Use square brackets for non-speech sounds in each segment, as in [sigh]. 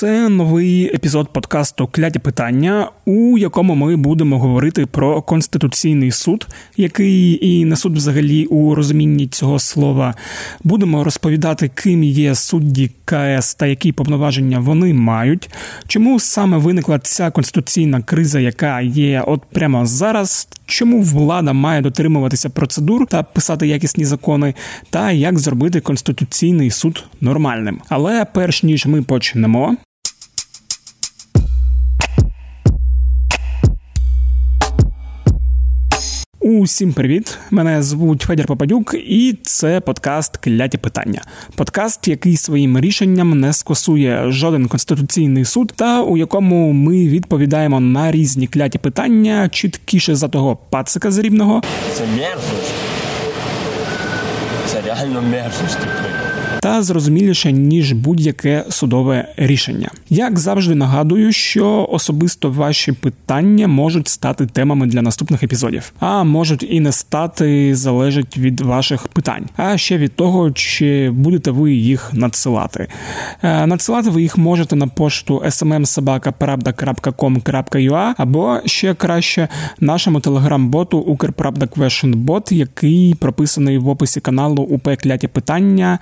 Це новий епізод подкасту Кляті питання, у якому ми будемо говорити про конституційний суд, який і не суд взагалі у розумінні цього слова. Будемо розповідати, ким є судді КС та які повноваження вони мають, чому саме виникла ця конституційна криза, яка є от прямо зараз. Чому влада має дотримуватися процедур та писати якісні закони, та як зробити конституційний суд нормальним? Але перш ніж ми почнемо, Усім привіт! Мене звуть Федір Попадюк, і це подкаст Кляті питання. Подкаст, який своїм рішенням не скосує жоден конституційний суд, та у якому ми відповідаємо на різні кляті питання чіткіше за того пацика з рівного. Це мерзость. Це реально мерзость. Та зрозуміліше ніж будь-яке судове рішення. Як завжди нагадую, що особисто ваші питання можуть стати темами для наступних епізодів, а можуть і не стати залежить від ваших питань, а ще від того, чи будете ви їх надсилати. Е, надсилати ви їх можете на пошту smmsobaka.pravda.com.ua або ще краще нашому телеграм-боту Укрправда Бот, який прописаний в описі каналу УП Кляті питання.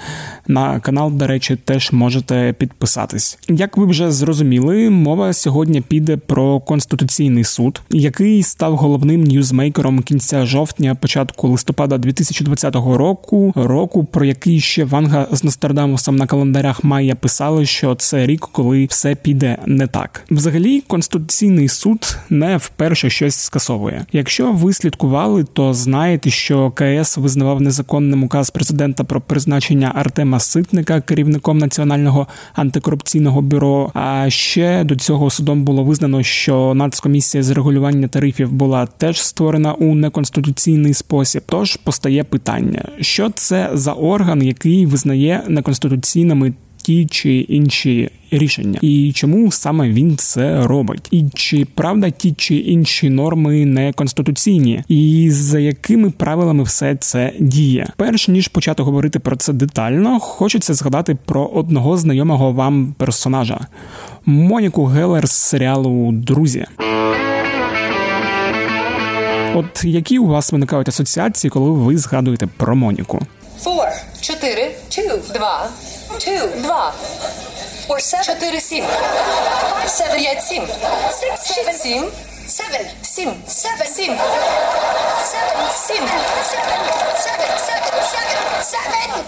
На канал, до речі, теж можете підписатись. Як ви вже зрозуміли, мова сьогодні піде про конституційний суд, який став головним ньюзмейкером кінця жовтня, початку листопада 2020 року. Року, про який ще Ванга з Нострадамусом на календарях Майя писали, що це рік, коли все піде не так. Взагалі, конституційний суд не вперше щось скасовує. Якщо ви слідкували, то знаєте, що КС визнавав незаконним указ президента про призначення Артема. Ситника керівником національного антикорупційного бюро. А ще до цього судом було визнано, що нацкомісія з регулювання тарифів була теж створена у неконституційний спосіб. Тож постає питання, що це за орган, який визнає неконституційними ті чи інші рішення, і чому саме він це робить, і чи правда ті чи інші норми не конституційні, і за якими правилами все це діє? Перш ніж почати говорити про це детально, хочеться згадати про одного знайомого вам персонажа Моніку Гелер з серіалу Друзі. От які у вас виникають асоціації, коли ви згадуєте про Моніку? Four. Чотири. Two. Два. Two. Два. Four, seven. Чотири, сім. Five, seven. П'ять, сім. Six, seven. Сім. Seven. Сім. Seven. Сім. Seven. Сім. Seven. Seven. Seven. Seven. Seven.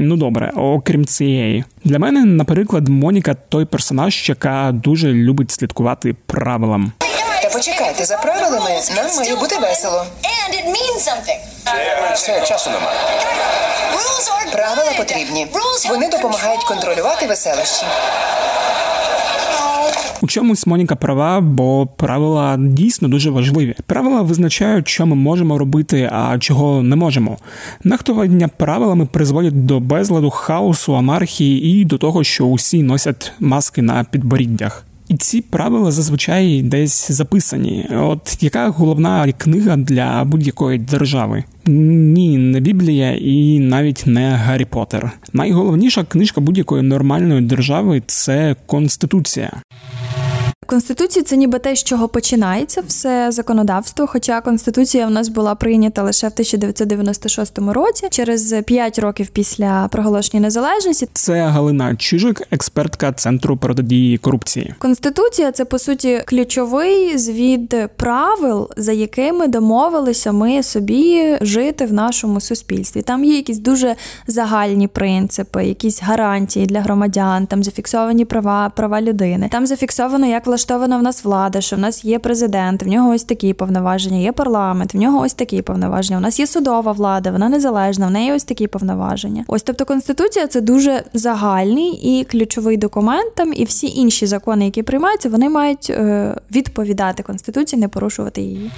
Ну добре, окрім цієї, для мене, наприклад, Моніка той персонаж, яка дуже любить слідкувати правилам. Та почекайте, за правилами нам має бути весело. Все, часу немає. Правила потрібні. Вони допомагають контролювати веселощі. У чомусь Моніка права, бо правила дійсно дуже важливі. Правила визначають, що ми можемо робити, а чого не можемо. Нехтування правилами призводять до безладу, хаосу, анархії і до того, що усі носять маски на підборіддях. І ці правила зазвичай десь записані. От яка головна книга для будь-якої держави? Ні, не Біблія і навіть не Гаррі Поттер. Найголовніша книжка будь-якої нормальної держави це Конституція. Конституція це ніби те, з чого починається все законодавство. Хоча конституція в нас була прийнята лише в 1996 році, через 5 років після проголошення незалежності. Це Галина Чижик, експертка центру протидії корупції. Конституція це по суті ключовий звід правил, за якими домовилися ми собі жити в нашому суспільстві. Там є якісь дуже загальні принципи, якісь гарантії для громадян, там зафіксовані права, права людини. Там зафіксовано, як влаштована в нас влада, що в нас є президент, в нього ось такі повноваження, є парламент, в нього ось такі повноваження. У нас є судова влада, вона незалежна, в неї ось такі повноваження. Ось тобто конституція це дуже загальний і ключовий документ. Там і всі інші закони, які приймаються, вони мають е, відповідати конституції, не порушувати її.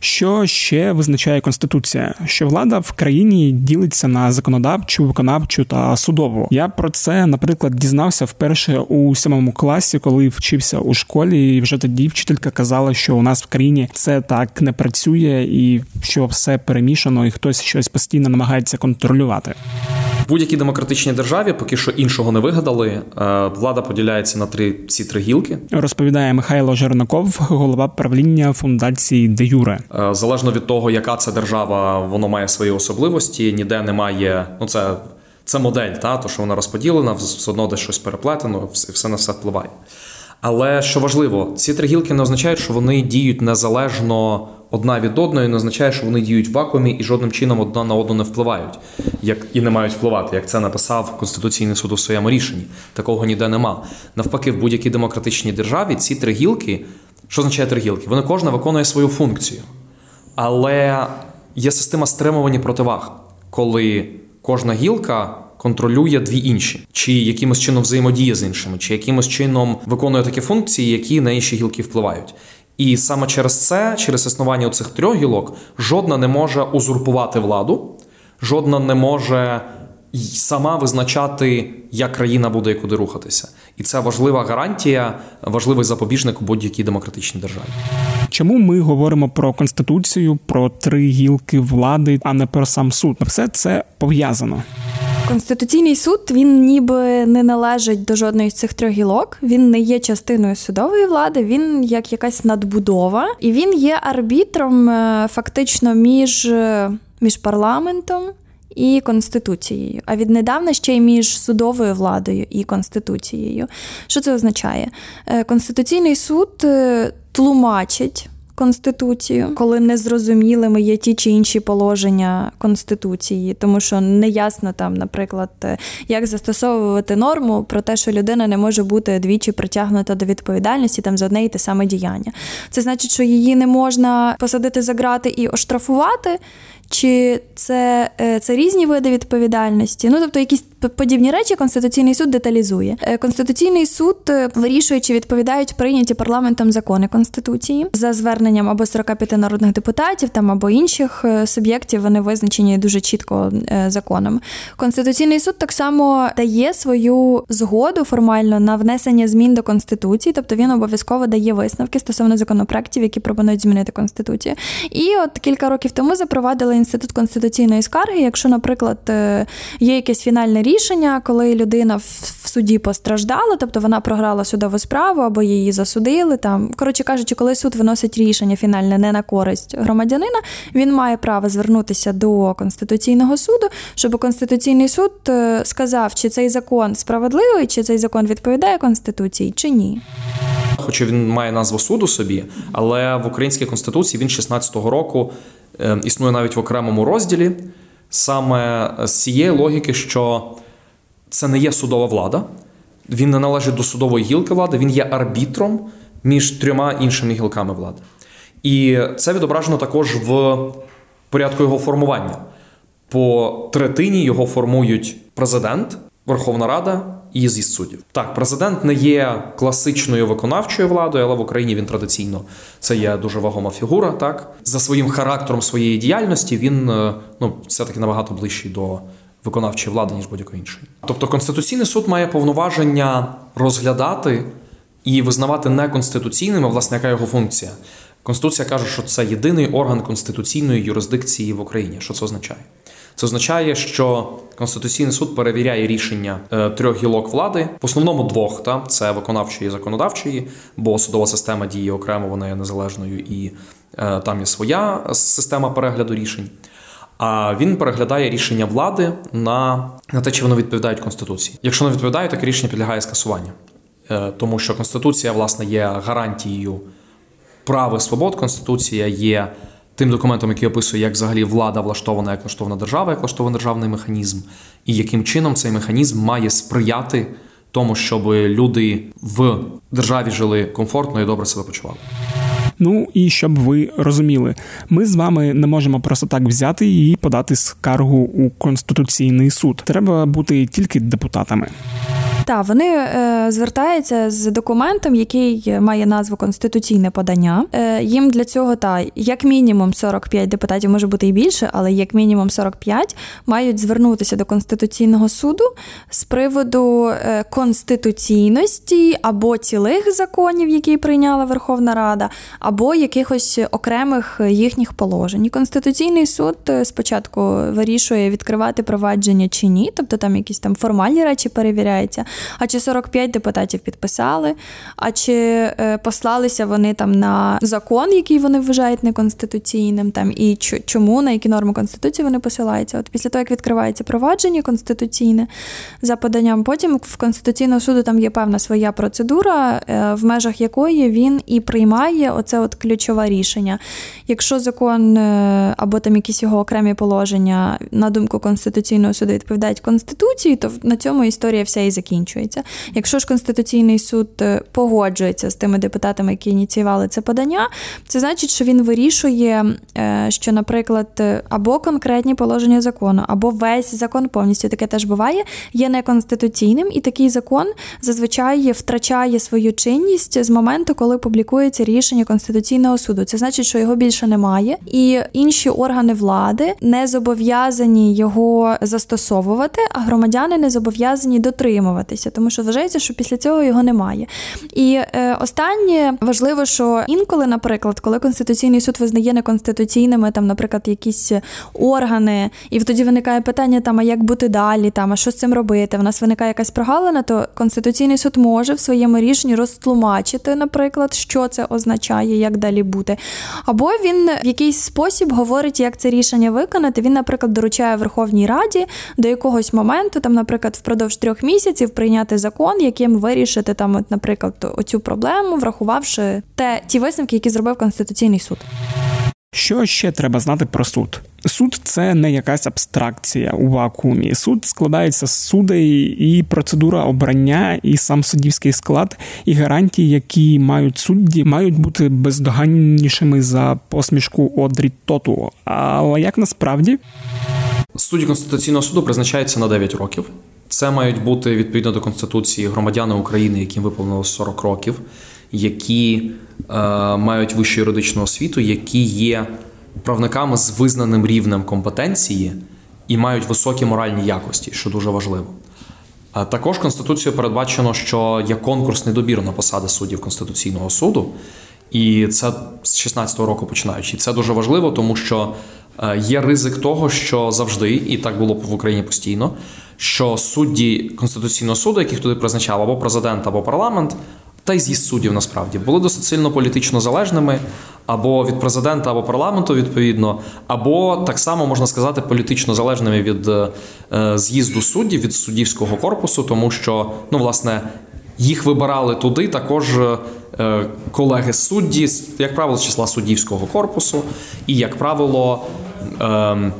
Що ще визначає конституція? Що влада в країні ділиться на законодавчу, виконавчу та судову. Я про це, наприклад, дізнався вперше у сьомому класі, коли вчився у школі. Школі, і вже тоді вчителька казала, що у нас в країні це так не працює, і що все перемішано, і хтось щось постійно намагається контролювати. Будь-якій демократичній державі, поки що іншого не вигадали. е, Влада поділяється на три ці три гілки. Розповідає Михайло Жернаков, голова правління фундації Де Юре. Е, Залежно від того, яка це держава, воно має свої особливості. Ніде немає. Ну це, це модель, та то що вона розподілена, все одно десь щось переплетено, все все на все впливає. Але що важливо, ці три гілки не означають, що вони діють незалежно одна від одної, не означає, що вони діють в вакуумі і жодним чином одна на одну не впливають, як і не мають впливати, як це написав Конституційний суд у своєму рішенні. Такого ніде нема. Навпаки, в будь-якій демократичній державі ці три гілки, що означає три гілки? Вони кожна виконує свою функцію. Але є система стримування противаг, коли кожна гілка контролює дві інші, чи якимось чином взаємодіє з іншими, чи якимось чином виконує такі функції, які на інші гілки впливають. І саме через це, через існування цих трьох гілок, жодна не може узурпувати владу, жодна не може сама визначати, як країна буде і куди рухатися. І це важлива гарантія, важливий запобіжник у будь-якій демократичній державі. Чому ми говоримо про конституцію, про три гілки влади, а не про сам суд? Все це пов'язано. Конституційний суд він ніби не належить до жодної з цих трьох гілок. Він не є частиною судової влади, він як якась надбудова, і він є арбітром е, фактично між, е, між парламентом. І конституцією, а віднедавна ще й між судовою владою і конституцією. Що це означає? Е, Конституційний суд тлумачить Конституцію, коли незрозумілими є ті чи інші положення Конституції, тому що неясно там, наприклад, е, як застосовувати норму про те, що людина не може бути двічі притягнута до відповідальності там за одне і те саме діяння. Це значить, що її не можна посадити за грати і оштрафувати. Чи це е, це різні види відповідальності? Ну тобто, якісь подібні речі Конституційний суд деталізує. Е, Конституційний суд е, вирішує, чи відповідають прийняті парламентом закони Конституції за зверненням або 45 народних депутатів, там або інших суб'єктів. Вони визначені дуже чітко законом. Конституційний суд так само дає свою згоду формально на внесення змін до конституції, тобто він обов'язково дає висновки стосовно законопроектів, які пропонують змінити конституцію. І от кілька років тому запровадили інститут конституційної скарги. Якщо, наприклад, е, є якесь фінальне рішення, коли людина в суді постраждала, тобто вона програла судову справу або її засудили. Там, коротше кажучи, коли суд виносить рішення фінальне не на користь громадянина, він має право звернутися до конституційного суду, щоб конституційний суд е, сказав, чи цей закон справедливий, чи цей закон відповідає конституції, чи ні. Хоча він має назву суду собі, але в українській конституції він 16-го року Е, існує навіть в окремому розділі, саме з цієї логіки, що це не є судова влада, він не належить до судової гілки влади, він є арбітром між трьома іншими гілками влади. І це відображено також в порядку його формування. По третині його формують президент, Верховна Рада і з'їзд суддів. Так, президент не є класичною виконавчою владою, але в Україні він традиційно це є дуже вагома фігура. Так за своїм характером своєї діяльності він е, ну все таки набагато ближчий до виконавчої влади ніж будь-якої іншої. Тобто Конституційний суд має повноваження розглядати і визнавати неконституційними, власне, яка його функція. Конституція каже, що це єдиний орган конституційної юрисдикції в Україні. Що це означає? Це означає, що Конституційний суд перевіряє рішення е, трьох гілок влади, в основному двох, та це виконавчої і законодавчої, бо судова система діє окремо, вона є незалежною і е, там є своя система перегляду рішень. А він переглядає рішення влади на на те, чи воно відповідають Конституції. Якщо не відповідає, таке рішення підлягає скасуванню, е, тому що Конституція, власне, є гарантією прав і свобод. Конституція є тим документом, який описує, як взагалі влада влаштована, як влаштована держава, як влаштований державний механізм, і яким чином цей механізм має сприяти тому, щоб люди в державі жили комфортно і добре себе почували. Ну і щоб ви розуміли, ми з вами не можемо просто так взяти і подати скаргу у конституційний суд. Треба бути тільки депутатами. Так, вони е, звертаються з документом, який має назву Конституційне подання. Е, їм для цього та як мінімум 45 депутатів, може бути і більше, але як мінімум 45 мають звернутися до Конституційного суду з приводу е, конституційності або цілих законів, які прийняла Верховна Рада, або якихось окремих їхніх положень. Конституційний суд е, спочатку вирішує відкривати провадження чи ні, тобто там якісь там формальні речі перевіряються. А чи 45 депутатів підписали, а чи е, послалися вони там на закон, який вони вважають неконституційним, там і чому на які норми конституції вони посилаються? От після того, як відкривається провадження конституційне за поданням, потім в Конституційного суду там є певна своя процедура, е, в межах якої він і приймає оце от ключове рішення. Якщо закон е, або там якісь його окремі положення, на думку Конституційного суду, відповідають Конституції, то на цьому історія вся і закінчується. Якщо ж Конституційний суд е, погоджується з тими депутатами, які ініціювали це подання, це значить, що він вирішує, що, наприклад, або конкретні положення закону, або весь закон повністю. Таке теж буває, є неконституційним, і такий закон зазвичай втрачає свою чинність з моменту, коли публікується рішення Конституційного суду. Це значить, що його більше немає, і інші органи влади не зобов'язані його застосовувати, а громадяни не зобов'язані дотримуватися, тому що вважається, що після цього його немає. І е, останнє важливо, що інколи, наприклад, коли Конституційний суд визнає неконституційними, там, наприклад, якісь органи, і тоді виникає питання, там, а як бути далі, там, а що з цим робити? В нас виникає якась прогалина, то Конституційний суд може в своєму рішенні розтлумачити, наприклад, що це означає, як далі бути. Або він в якийсь спосіб говорить, як це рішення виконати. Він, наприклад, доручає Верховній Раді до якогось моменту, там, наприклад, впродовж трьох місяців прийняти закон, яким вирішити там, от, наприклад, оцю проблему, врахувавши те ті висновки, які зробив Конституційний суд. Що ще треба знати про суд? Суд це не якась абстракція у вакуумі. Суд складається з судей і процедура обрання, і сам суддівський склад, і гарантії, які мають судді, мають бути бездоганнішими за посмішку Одрі Тоту. Але як насправді судді Конституційного суду призначаються на 9 років. Це мають бути відповідно до Конституції громадяни України, яким виповнило 40 років, які е, мають вищу юридичну освіту, які є правниками з визнаним рівнем компетенції і мають високі моральні якості, що дуже важливо. А також Конституцією передбачено, що є конкурсний добір на посади суддів Конституційного суду, і це з 16-го року починаючи. Це дуже важливо, тому що є ризик того, що завжди, і так було в Україні постійно, що судді Конституційного суду, яких туди призначав або президент, або парламент, та й з'їзд суддів насправді були досить сильно політично залежними або від президента, або парламенту, відповідно, або так само можна сказати політично залежними від е, з'їзду суддів від суддівського корпусу, тому що ну власне їх вибирали туди також. Е, колеги судді, як правило, з числа суддівського корпусу, і як правило, ем,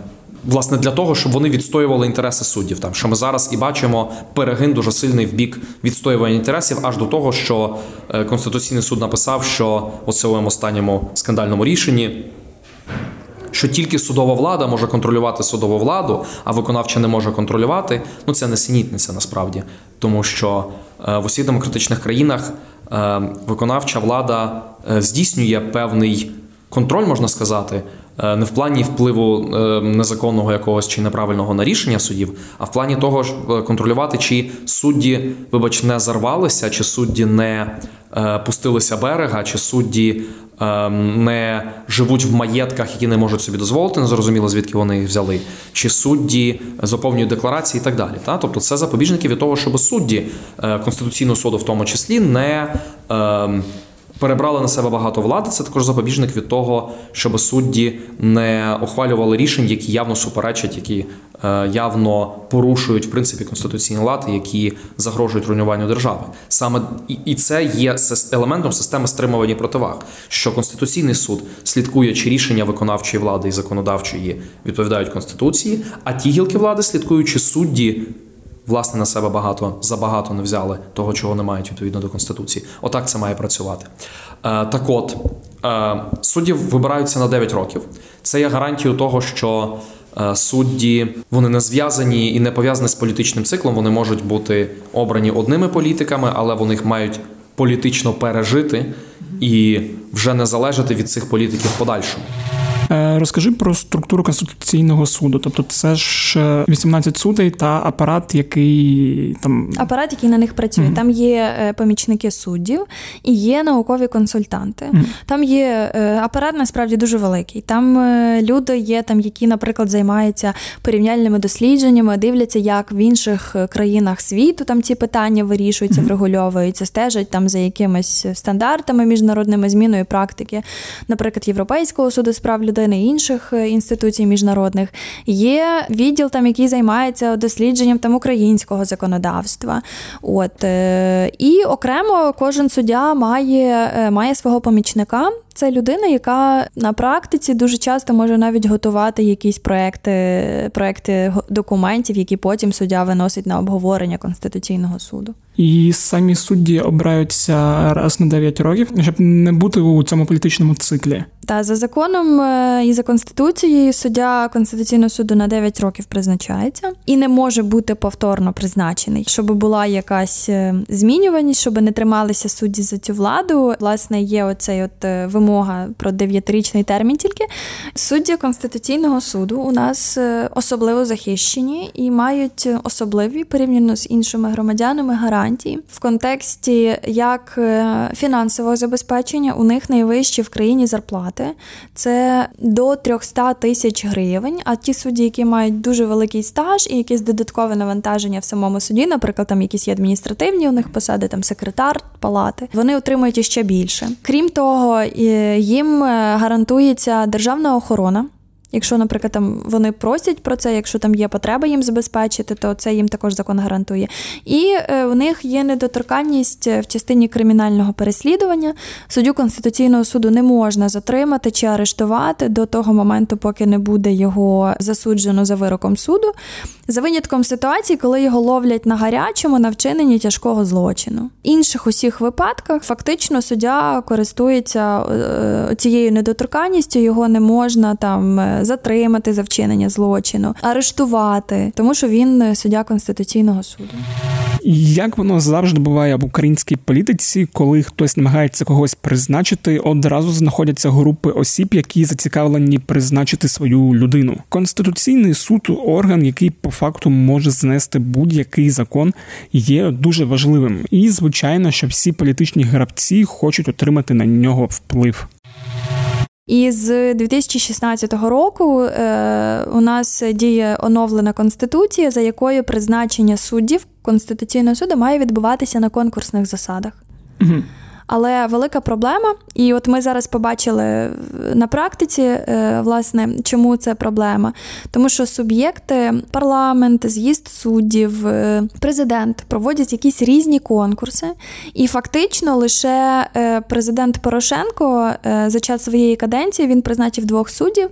власне для того, щоб вони відстоювали інтереси суддів. Там що ми зараз і бачимо перегин дуже сильний в бік відстоювання інтересів, аж до того, що е, Конституційний суд написав, що у цьому останньому скандальному рішенні. Що тільки судова влада може контролювати судову владу, а виконавча не може контролювати, ну це не синітниця насправді, тому що е, в усіх демократичних країнах е, виконавча влада здійснює певний контроль, можна сказати, Е, не в плані впливу е, незаконного якогось чи неправильного на рішення суддів, а в плані того ж е, контролювати, чи судді, вибач, не зарвалися, чи судді не пустилися берега, чи судді. Не живуть в маєтках, які не можуть собі дозволити, незрозуміло, звідки вони їх взяли, чи судді заповнюють декларації і так далі. Та? Тобто це запобіжники від того, щоб судді Конституційного суду, в тому числі, не перебрали на себе багато влади. Це також запобіжник від того, щоб судді не ухвалювали рішень, які явно суперечать, які е, явно порушують в принципі конституційні лад, які загрожують руйнуванню держави. Саме і це є елементом системи стримування противаг, що конституційний суд слідкує, чи рішення виконавчої влади і законодавчої відповідають конституції, а ті гілки влади слідкують, чи судді власне на себе багато забагато не взяли того, чого не мають відповідно до конституції. Отак це має працювати. Е, так, от е, суддів вибираються на 9 років. Це є гарантією того, що е, судді вони не зв'язані і не пов'язані з політичним циклом. Вони можуть бути обрані одними політиками, але вони їх мають політично пережити і вже не залежати від цих політиків в подальшому. Е, Розкажи про структуру Конституційного суду. Тобто, це ж е, 18 судей та апарат, який там Апарат, який на них працює. Мгм. Там є е, помічники суддів і є наукові консультанти. Мгм. Там є е, апарат насправді дуже великий. Там е, люди є, там, які, наприклад, займаються порівняльними дослідженнями, дивляться, як в інших е, країнах світу там ці питання вирішуються, врегульовуються, стежать там за якимись стандартами міжнародними зміною практики, наприклад, Європейського суду з прав людини і інших е, інституцій міжнародних. Є відділ, там, який займається дослідженням там українського законодавства. От е, і окремо кожен суддя має, е, має свого помічника. Це людина, яка на практиці дуже часто може навіть готувати якісь проекти, проекти документів, які потім суддя виносить на обговорення Конституційного суду. і самі судді обираються раз на 9 років, щоб не бути у цьому політичному циклі. Та за законом е, і за конституцією суддя Конституційного суду на 9 років призначається і не може бути повторно призначений, щоб була якась е, змінюваність, щоб не трималися судді за цю владу. Власне, є оцей от е, вимога про 9-річний термін. Тільки судді Конституційного суду у нас е, особливо захищені і мають особливі порівняно з іншими громадянами гарантії в контексті як е, фінансового забезпечення. У них найвищі в країні зарплати. Це до 300 тисяч гривень. А ті судді, які мають дуже великий стаж і якесь додаткове навантаження в самому суді, наприклад, там якісь є адміністративні у них посади, там секретар палати, вони отримують іще більше. Крім того, е, їм е, гарантується державна охорона. Якщо, наприклад, там вони просять про це, якщо там є потреба їм забезпечити, то це їм також закон гарантує. І е, у них є недоторканність в частині кримінального переслідування. Суддю Конституційного суду не можна затримати чи арештувати до того моменту, поки не буде його засуджено за вироком суду, за винятком ситуації, коли його ловлять на гарячому на вчиненні тяжкого злочину. В інших усіх випадках фактично суддя користується е, цією недоторканністю, його не можна там е, затримати за вчинення злочину, арештувати, тому що він е, суддя Конституційного суду. Як воно завжди буває в українській політиці, коли хтось намагається когось призначити, одразу знаходяться групи осіб, які зацікавлені призначити свою людину. Конституційний суд орган, який по факту може знести будь-який закон, є дуже важливим. І звичайно, що всі політичні гравці хочуть отримати на нього вплив. І з 2016 року е, у нас діє оновлена конституція, за якою призначення суддів Конституційного суду має відбуватися на конкурсних засадах. Мгм. Але велика проблема, і от ми зараз побачили на практиці, е, власне, чому це проблема. Тому що суб'єкти, парламент, з'їзд суддів, е, президент проводять якісь різні конкурси, і фактично лише е, президент Порошенко е, за час своєї каденції він призначив двох суддів,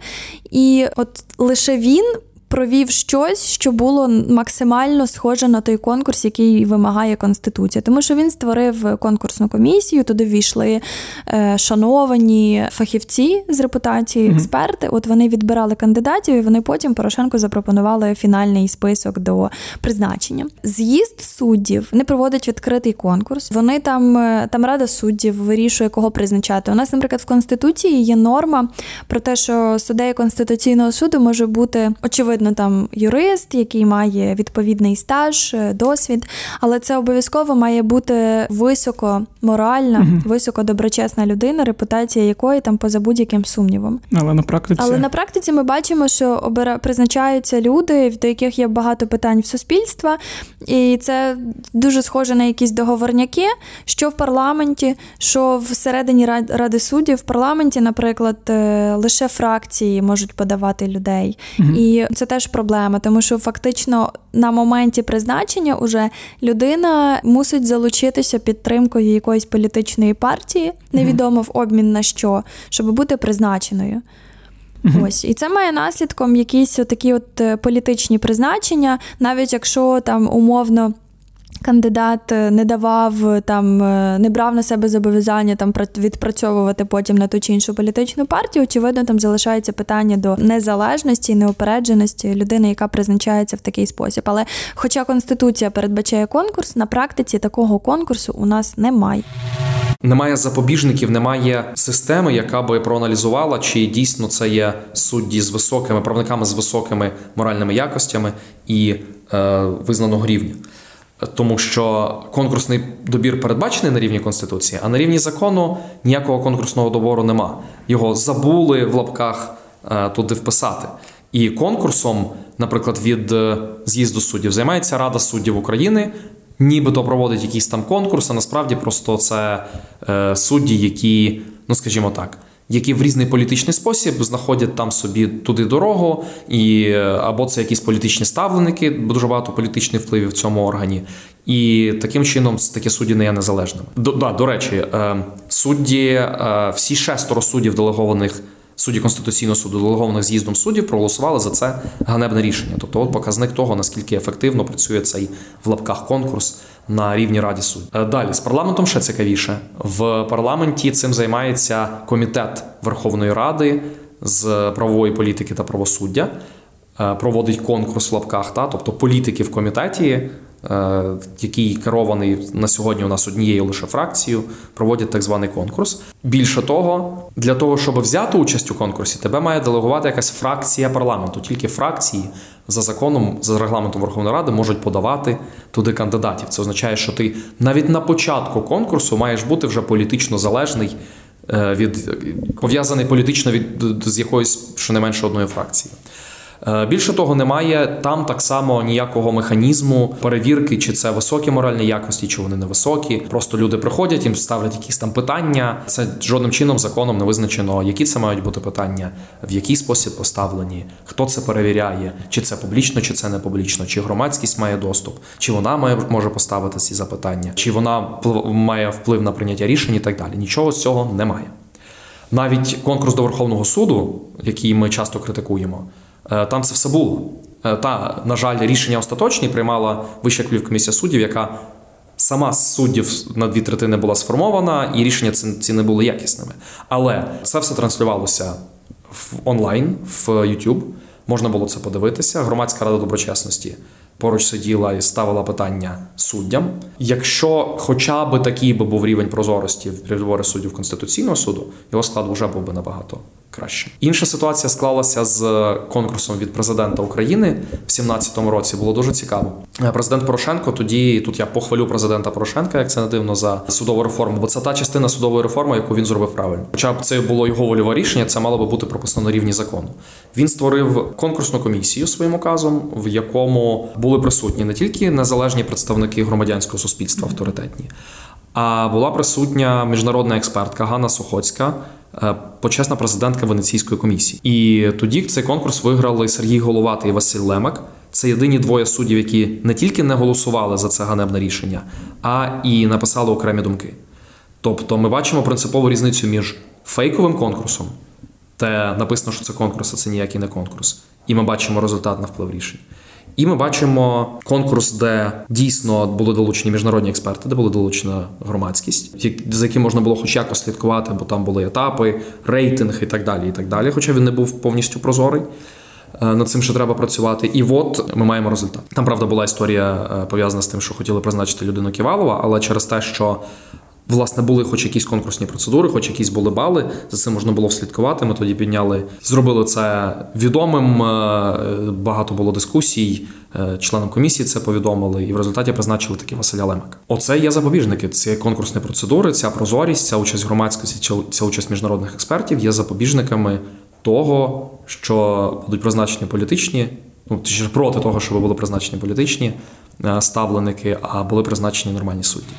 і от лише він провів щось, що було максимально схоже на той конкурс, який вимагає Конституція. Тому що він створив конкурсну комісію, туди війшли е, шановані фахівці з репутації, експерти. От вони відбирали кандидатів, і вони потім Порошенку запропонували фінальний список до призначення. З'їзд суддів не проводить відкритий конкурс. Вони там, е, там рада суддів вирішує, кого призначати. У нас, наприклад, в Конституції є норма про те, що суддею Конституційного суду може бути очевидно там юрист, який має відповідний стаж, е, досвід, але це обов'язково має бути високо моральна, високо доброчесна людина, репутація якої там поза будь-яким сумнівом. Але на практиці Але на практиці ми бачимо, що обира... призначаються люди, до яких є багато питань в суспільства, і це дуже схоже на якісь договорняки, що в парламенті, що всередині Рад- ради суддів в парламенті, наприклад, е, лише фракції можуть подавати людей. І це теж проблема, тому що фактично на моменті призначення уже людина мусить залучитися підтримкою якоїсь політичної партії, невідомо в обмін на що, щоб бути призначеною. Ось і це має наслідком якісь такі от е, політичні призначення, навіть якщо там умовно. Кандидат е, не давав е, там, е, не брав на себе зобов'язання там відпрацьовувати потім на ту чи іншу політичну партію. Очевидно, там залишається питання до незалежності і неупередженості людини, яка призначається в такий спосіб. Але, хоча конституція передбачає конкурс, на практиці такого конкурсу у нас немає. Немає запобіжників, немає системи, яка би проаналізувала, чи дійсно це є судді з високими правниками з високими моральними якостями і е, визнаного рівня. Тому що конкурсний добір передбачений на рівні конституції, а на рівні закону ніякого конкурсного добору нема. Його забули в лапках е, туди вписати. І конкурсом, наприклад, від е, з'їзду суддів займається Рада суддів України, нібито проводить якийсь там конкурс, а насправді просто це е, судді, які, ну скажімо так, які в різний політичний спосіб знаходять там собі туди дорогу, і е, або це якісь політичні ставленики, дуже багато політичних впливів в цьому органі. І таким чином такі судді не є незалежними. До, да, до речі, е, судді, е, всі шестеро суддів делегованих. Судді Конституційного суду, делегованих з'їздом суддів, проголосували за це ганебне рішення. Тобто, от показник того, наскільки ефективно працює цей в лапках конкурс на рівні раді суддів. Е, далі з парламентом ще цікавіше. В парламенті цим займається комітет Верховної Ради з правової політики та правосуддя. Е, проводить конкурс в лапках, та тобто політики в комітеті який керований на сьогодні у нас однією лише фракцією, проводять так званий конкурс. Більше того, для того, щоб взяти участь у конкурсі, тебе має делегувати якась фракція парламенту. Тільки фракції за законом, за регламентом Верховної Ради можуть подавати туди кандидатів. Це означає, що ти навіть на початку конкурсу маєш бути вже політично залежний. Е, від пов'язаний політично від з якоюсь щонайменше одної фракції. Е, більше того, немає там так само ніякого механізму перевірки, чи це високі моральні якості, чи вони не високі. Просто люди приходять, їм ставлять якісь там питання. Це жодним чином законом не визначено, які це мають бути питання, в який спосіб поставлені, хто це перевіряє, чи це публічно, чи це не публічно, чи громадськість має доступ, чи вона має може поставити ці запитання, чи вона має вплив на прийняття рішень і так далі. Нічого з цього немає. Навіть конкурс до Верховного суду, який ми часто критикуємо. Е, там це все було. Е, та, на жаль, рішення остаточні приймала Вища комісія суддів, яка сама з суддів на дві третини була сформована, і рішення ці не були якісними. Але це все транслювалося в онлайн, в YouTube. Можна було це подивитися. Громадська рада доброчесності поруч сиділа і ставила питання суддям. Якщо хоча б такий би був рівень прозорості в передвори суддів Конституційного суду, його склад вже був би набагато краще. Інша ситуація склалася з конкурсом від президента України в 2017 році. Було дуже цікаво. Е, президент Порошенко тоді тут я похвалю президента Порошенка, як це не дивно за судову реформу, бо це та частина судової реформи, яку він зробив правильно. Хоча б це було його вольове рішення, це мало би бути прописано на рівні закону. Він створив конкурсну комісію своїм указом, в якому були присутні не тільки незалежні представники громадянського суспільства авторитетні, а була присутня міжнародна експертка Ганна Сухоцька. Е, почесна президентка Венеційської комісії. І тоді цей конкурс виграли Сергій Головатий і Василь Лемак. Це єдині двоє суддів, які не тільки не голосували за це ганебне рішення, а і написали окремі думки. Тобто, ми бачимо принципову різницю між фейковим конкурсом, де написано, що це конкурс, а це ніякий не конкурс, і ми бачимо результат на вплив рішень. І ми бачимо конкурс, де дійсно були долучені міжнародні експерти, де була долучена громадськість, за яким можна було хоч якось слідкувати, бо там були етапи, рейтинг і так далі. і так далі. Хоча він не був повністю прозорий. Е, над цим ще треба працювати, і от ми маємо результат. Там правда була історія е, пов'язана з тим, що хотіли призначити людину Ківалова, але через те, що Власне, були хоч якісь конкурсні процедури, хоч якісь були бали. За цим можна було вслідкувати. Ми тоді підняли, зробили це відомим. Е, багато було дискусій. Е, членам комісії це повідомили, і в результаті призначили таки Василя Лемека. Оце є запобіжники. Це конкурсні процедури, ця прозорість, ця участь громадськості, ця участь міжнародних експертів є запобіжниками того, що будуть призначені політичні. Ну, точніше, проти того, щоб були призначені політичні е, ставленики, а були призначені нормальні судді.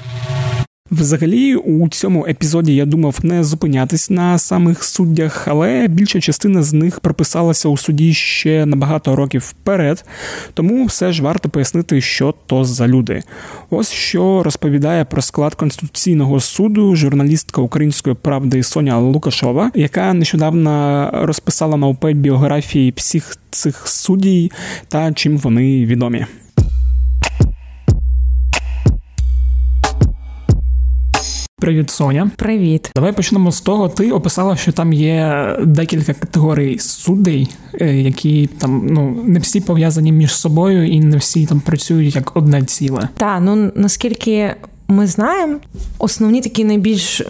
Взагалі, у цьому епізоді я думав не зупинятись на самих суддях, але більша частина з них прописалася у суді ще на багато років вперед, тому все ж варто пояснити, що то за люди. Ось що розповідає про склад конституційного суду журналістка української правди Соня Лукашова, яка нещодавно розписала на УП біографії всіх цих суддій та чим вони відомі. Привіт, Соня. Привіт. Давай почнемо з того. Ти описала, що там є декілька категорій суддей, е, які там ну не всі пов'язані між собою і не всі там працюють як одне ціле. Та ну наскільки ми знаємо, основні такі найбільш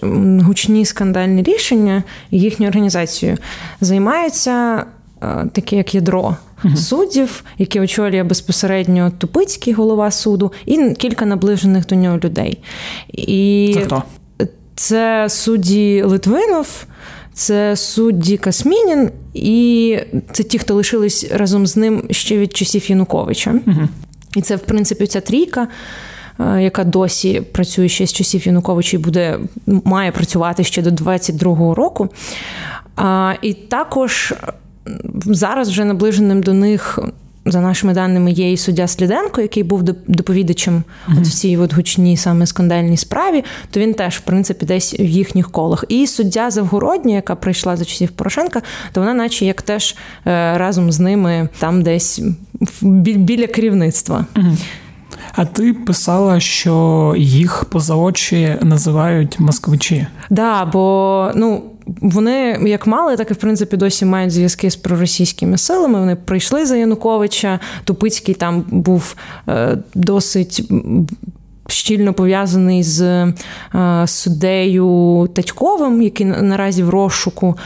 гучні скандальні рішення їхньою організацією займаються е, таке як ядро. Суддів, які очолює безпосередньо Тупицький голова суду, і кілька наближених до нього людей. І Це хто? Це судді Литвинов, це судді Касмінін, і це ті, хто лишились разом з ним ще від часів Януковича. І це, в принципі, ця трійка. е, Яка досі працює ще з часів Януковича і буде має працювати ще до 22-го року. І також зараз вже наближеним до них. За нашими даними, є і суддя Сліденко, який був доп- доповідачем от в цій от гучній саме скандальній справі, то він теж, в принципі, десь в їхніх колах. І суддя Завгородня, яка прийшла за часів Порошенка, то вона, наче як теж е, разом з ними там десь біля керівництва. А ти писала, що їх поза очі називають москвичі. Да, бо ну. Вони як мали, так і в принципі досі мають зв'язки з проросійськими силами. Вони прийшли за Януковича. Тупицький там був е, досить щільно пов'язаний з е, суддею Татьковим, який наразі в розшуку,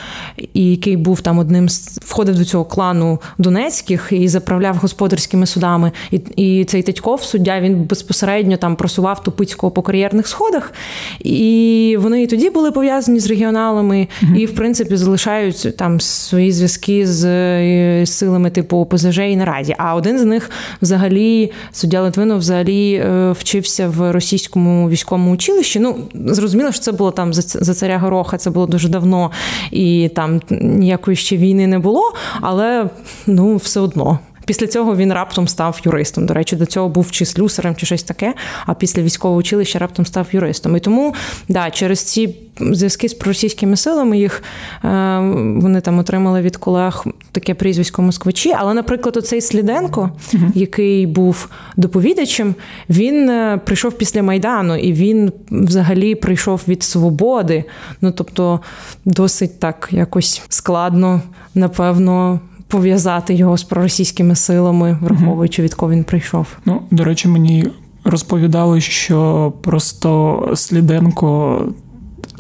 і який був там одним з входив до цього клану Донецьких і заправляв господарськими судами. І, і цей Татьков, суддя, він безпосередньо там просував Тупицького по кар'єрних сходах. І вони і тоді були пов'язані з регіоналами, і в принципі залишають там свої зв'язки з е, силами типу ОПЗЖ і наразі. А один з них взагалі суддя Литвинов взагалі е, вчився в російському військовому училищі. Ну зрозуміло, що це було там за, царя Гороха, це було дуже давно, і там ніякої ще війни не було, але ну все одно. Після цього він раптом став юристом. До речі, до цього був чи слюсарем, чи щось таке. А після військового училища раптом став юристом. І тому да, через ці зв'язки з проросійськими силами їх е, вони там отримали від колег таке прізвисько москвичі. Але, наприклад, оцей Сліденко, який був доповідачем, він е, прийшов після майдану, і він взагалі прийшов від свободи. Ну тобто, досить так якось складно, напевно. Пов'язати його з проросійськими силами, враховуючи від кого він прийшов. Ну, до речі, мені розповідали, що просто Сліденко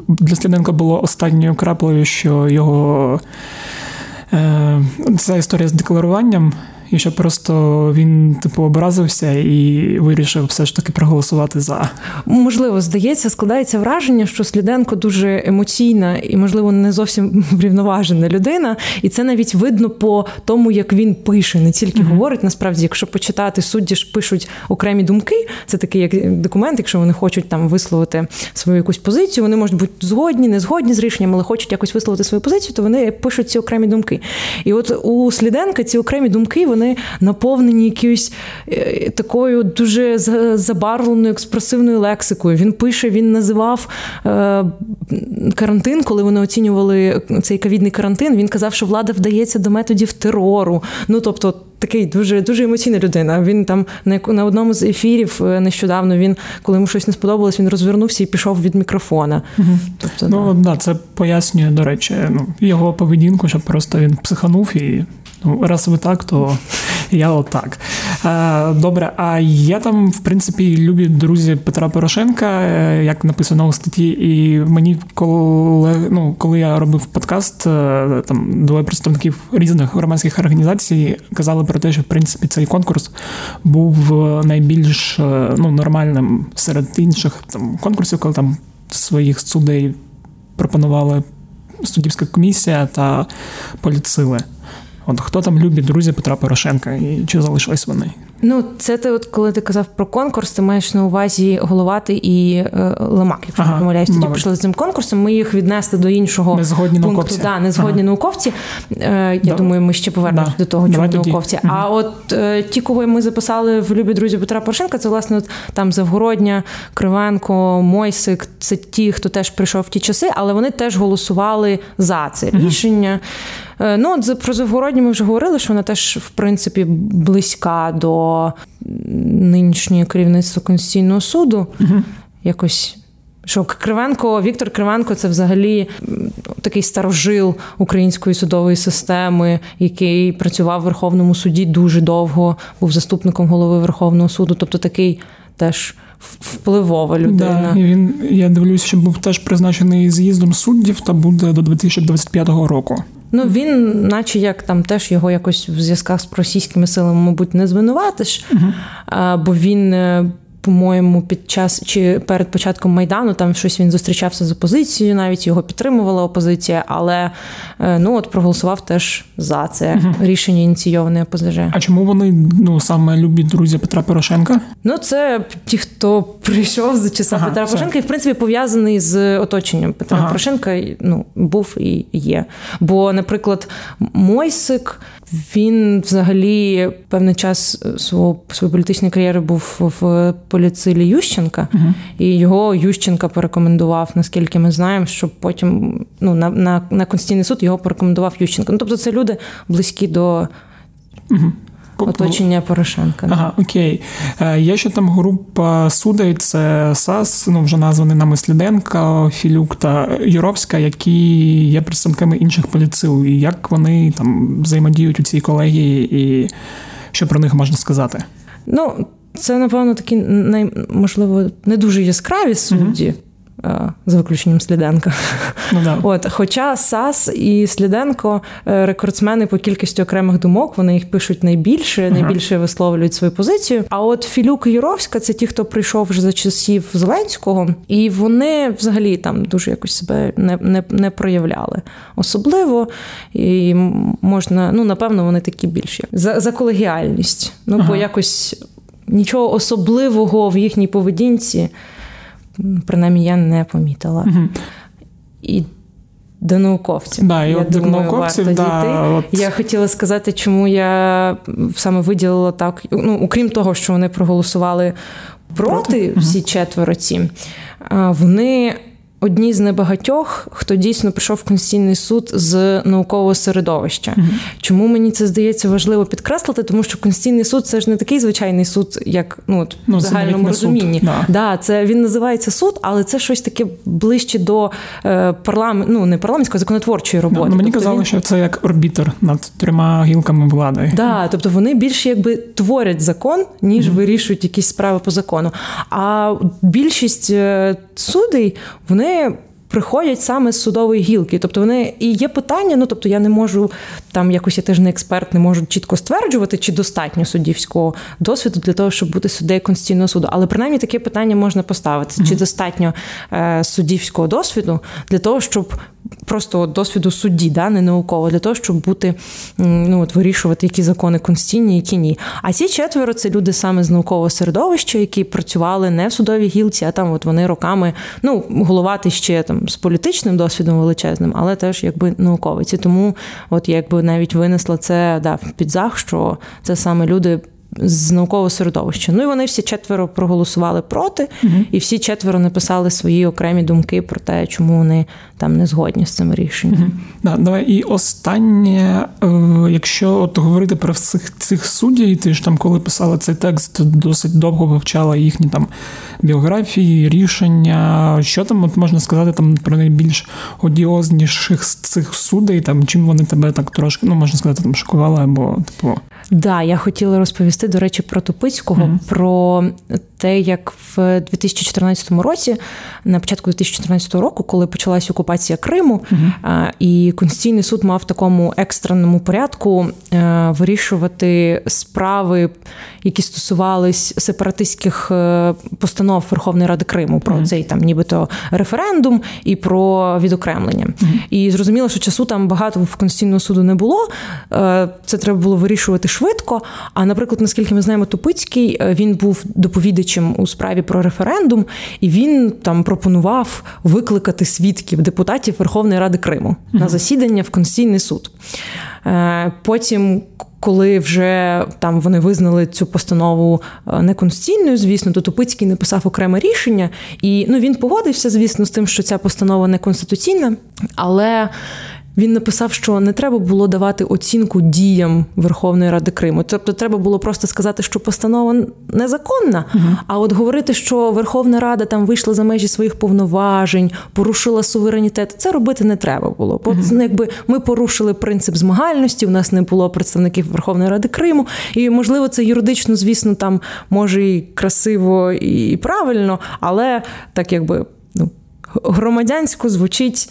для Сліденка було останньою краплею, що його е, ця історія з декларуванням, і що просто він, типу, образився і вирішив все ж таки проголосувати за. Можливо, здається, складається враження, що Сліденко дуже емоційна і, можливо, не зовсім [laughs] врівноважена людина. І це навіть видно по тому, як він пише, не тільки говорить. Насправді, якщо почитати, судді ж пишуть окремі думки. Це такий як документ, якщо вони хочуть там висловити свою якусь позицію, вони можуть бути згодні, не згодні з рішенням, але хочуть якось висловити свою позицію, то вони пишуть ці окремі думки. І от у Сліденка ці окремі думки вони наповнені якоюсь е, такою дуже забарвленою експресивною лексикою. Він пише, він називав е, карантин, коли вони оцінювали цей ковідний карантин. Він казав, що влада вдається до методів терору. Ну тобто. Такий дуже дуже емоційна людина. Він там на на одному з ефірів е, нещодавно він, коли йому щось не сподобалось, він розвернувся і пішов від мікрофона. Тобто, да. Ну, да, це пояснює, до речі, ну, його поведінку, що просто він психанув і ну, раз ви так, то [laughs] я отак. Е, Добре, а є там, в принципі, любі друзі Петра Порошенка, е, як написано у статті, і мені, коли, ну, коли я робив подкаст, е, там двоє представників різних громадських організацій казали про те, що в принципі цей конкурс був найбільш ну, нормальним серед інших там конкурсів, коли там своїх судей пропонували суддівська комісія та політсили. От хто там любить друзі Петра Порошенка і чи залишились вони? Ну, це ти, от коли ти казав про конкурс, ти маєш на увазі Головати і е, Лемак, якщо Ага, не помиляюсь, тоді пішли з цим конкурсом. Ми їх віднесли до іншого Незгодні пункту. науковці. Да, незгодні Ага. науковці. Е, я Да. думаю, ми ще повернемося Да. до того, чому науковці. А от е, ті, кого ми записали в любі друзі Петра Порошенка, це власне от, там Завгородня, Кривенко, Мойсик. Це ті, хто теж прийшов в ті часи, але вони теж голосували за це рішення. Е, Ну, от про Завгородню ми вже говорили, що вона теж, в принципі, близька до нинішнього керівництва Конституційного суду. Якось Що Кривенко, Віктор Кривенко це взагалі такий старожил української судової системи, який працював в Верховному суді дуже довго, був заступником голови Верховного суду, тобто такий теж впливова людина. Да, і він, я дивлюсь, що був теж призначений з'їздом суддів та буде до 2025 року. Ну він, наче як там теж його якось в зв'язках з російськими силами, мабуть, не звинуватиш, uh бо він е, по-моєму, під час чи перед початком майдану там щось він зустрічався з опозицією, навіть його підтримувала опозиція, але е, ну от проголосував теж за це угу. рішення ініційоване ОПЗЖ. А чому вони ну саме любі друзі Петра Порошенка? Ну це ті, хто прийшов за часа ага, Петра. Порошенка, і в принципі пов'язаний з оточенням Петра ага. Порошенка. Ну був і є. Бо, наприклад, Мойсик. Він взагалі певний час свого своєї політичної кар'єри був в поліцилі Ющенка, uh і його Ющенка порекомендував, наскільки ми знаємо, щоб потім ну, на на, на Конституційний суд його порекомендував Ющенка. Ну, тобто це люди близькі до. uh Оточення Порошенка. Ага, окей. Е, є ще там група судей, це САС, ну вже названий нами Сліденка, Філюк та Юровська, які є представниками інших поліцил. І як вони там взаємодіють у цій колегії, і що про них можна сказати? Ну, це, напевно, такі най, можливо, не дуже яскраві судді. Угу. За виключенням Сліденка. Ну, да. От, Хоча Сас і Сліденко е, рекордсмени по кількості окремих думок, вони їх пишуть найбільше, ага. найбільше висловлюють свою позицію. А от Філюк і Юровська це ті, хто прийшов вже за часів Зеленського, і вони взагалі там дуже якось себе не не, не проявляли. Особливо і можна, ну напевно, вони такі більші за за колегіальність. Ну, ага. бо якось нічого особливого в їхній поведінці, принаймні, я не помітила. Угу. І до науковців. Да, і я от думаю, науковців, варто да, дійти. От... Я хотіла сказати, чому я саме виділила так. Ну, окрім того, що вони проголосували проти, проти? всі четверо ці, вони одні з небагатьох, хто дійсно прийшов в конституційний суд з наукового середовища. mm Чому мені це здається важливо підкреслити? Тому що конституційний суд це ж не такий звичайний суд, як ну, от, ну в загальному розумінні. Суд. Да. да, це він називається суд, але це щось таке ближче до е, парламент, ну не парламентської, а законотворчої роботи. Да, ну, мені тобто казали, він... що це як орбітер над трьома гілками влади. Да, тобто вони більше якби творять закон, ніж mm вирішують якісь справи по закону. А більшість е, судей вони приходять саме з судової гілки. Тобто вони і є питання, ну тобто я не можу там якось я теж не експерт, не можу чітко стверджувати, чи достатньо суддівського досвіду для того, щоб бути суддею Конституційного суду. Але принаймні таке питання можна поставити: чи достатньо е, суддівського досвіду для того, щоб просто досвіду судді, да, не науково, для того, щоб бути ну от вирішувати, які закони конституційні, які ні. А ці четверо це люди саме з наукового середовища, які працювали не в судовій гілці, а там от вони роками ну головати ще там з політичним досвідом величезним, але теж якби науковиці. Тому от якби навіть винесла це да, в підзах, що це саме люди з наукового середовища. Ну і вони всі четверо проголосували проти, угу. і всі четверо написали свої окремі думки про те, чому вони там не згодні з цим рішенням. Угу. Да, давай і останнє, е, якщо от говорити про всіх цих суддів, ти ж там, коли писала цей текст, досить довго вивчала їхні там біографії, рішення. Що там от можна сказати там про найбільш одіозніших з цих судей, там чим вони тебе так трошки, ну можна сказати, там шокували або типу. Да, я хотіла розповісти, до речі, про Тупицького, mm-hmm. про те, як в 2014 році, на початку 2014 року, коли почалась окупація Криму, mm-hmm. і Конституційний суд мав в такому екстреному порядку е, вирішувати справи, які стосувались сепаратистських е, постанов Верховної Ради Криму про mm-hmm. цей там, нібито референдум і про відокремлення. І зрозуміло, що часу там багато в Конституційного суду не було. Е, це треба було вирішувати швидко. А, наприклад, наскільки ми знаємо, Тупицький він був доповідачем у справі про референдум, і він там пропонував викликати свідків депутатів Верховної Ради Криму на засідання в Конституційний суд. Е, потім, коли вже там вони визнали цю постанову е, неконституційною, звісно, то Тупицький написав окреме рішення, і ну він погодився, звісно, з тим, що ця постанова неконституційна, але він написав, що не треба було давати оцінку діям Верховної Ради Криму. Тобто, треба було просто сказати, що постанова незаконна. Угу. А от говорити, що Верховна Рада там вийшла за межі своїх повноважень, порушила суверенітет, це робити не треба було. Бо угу. якби ми порушили принцип змагальності, у нас не було представників Верховної Ради Криму, і можливо, це юридично, звісно, там може і красиво і правильно, але так якби ну громадянсько звучить.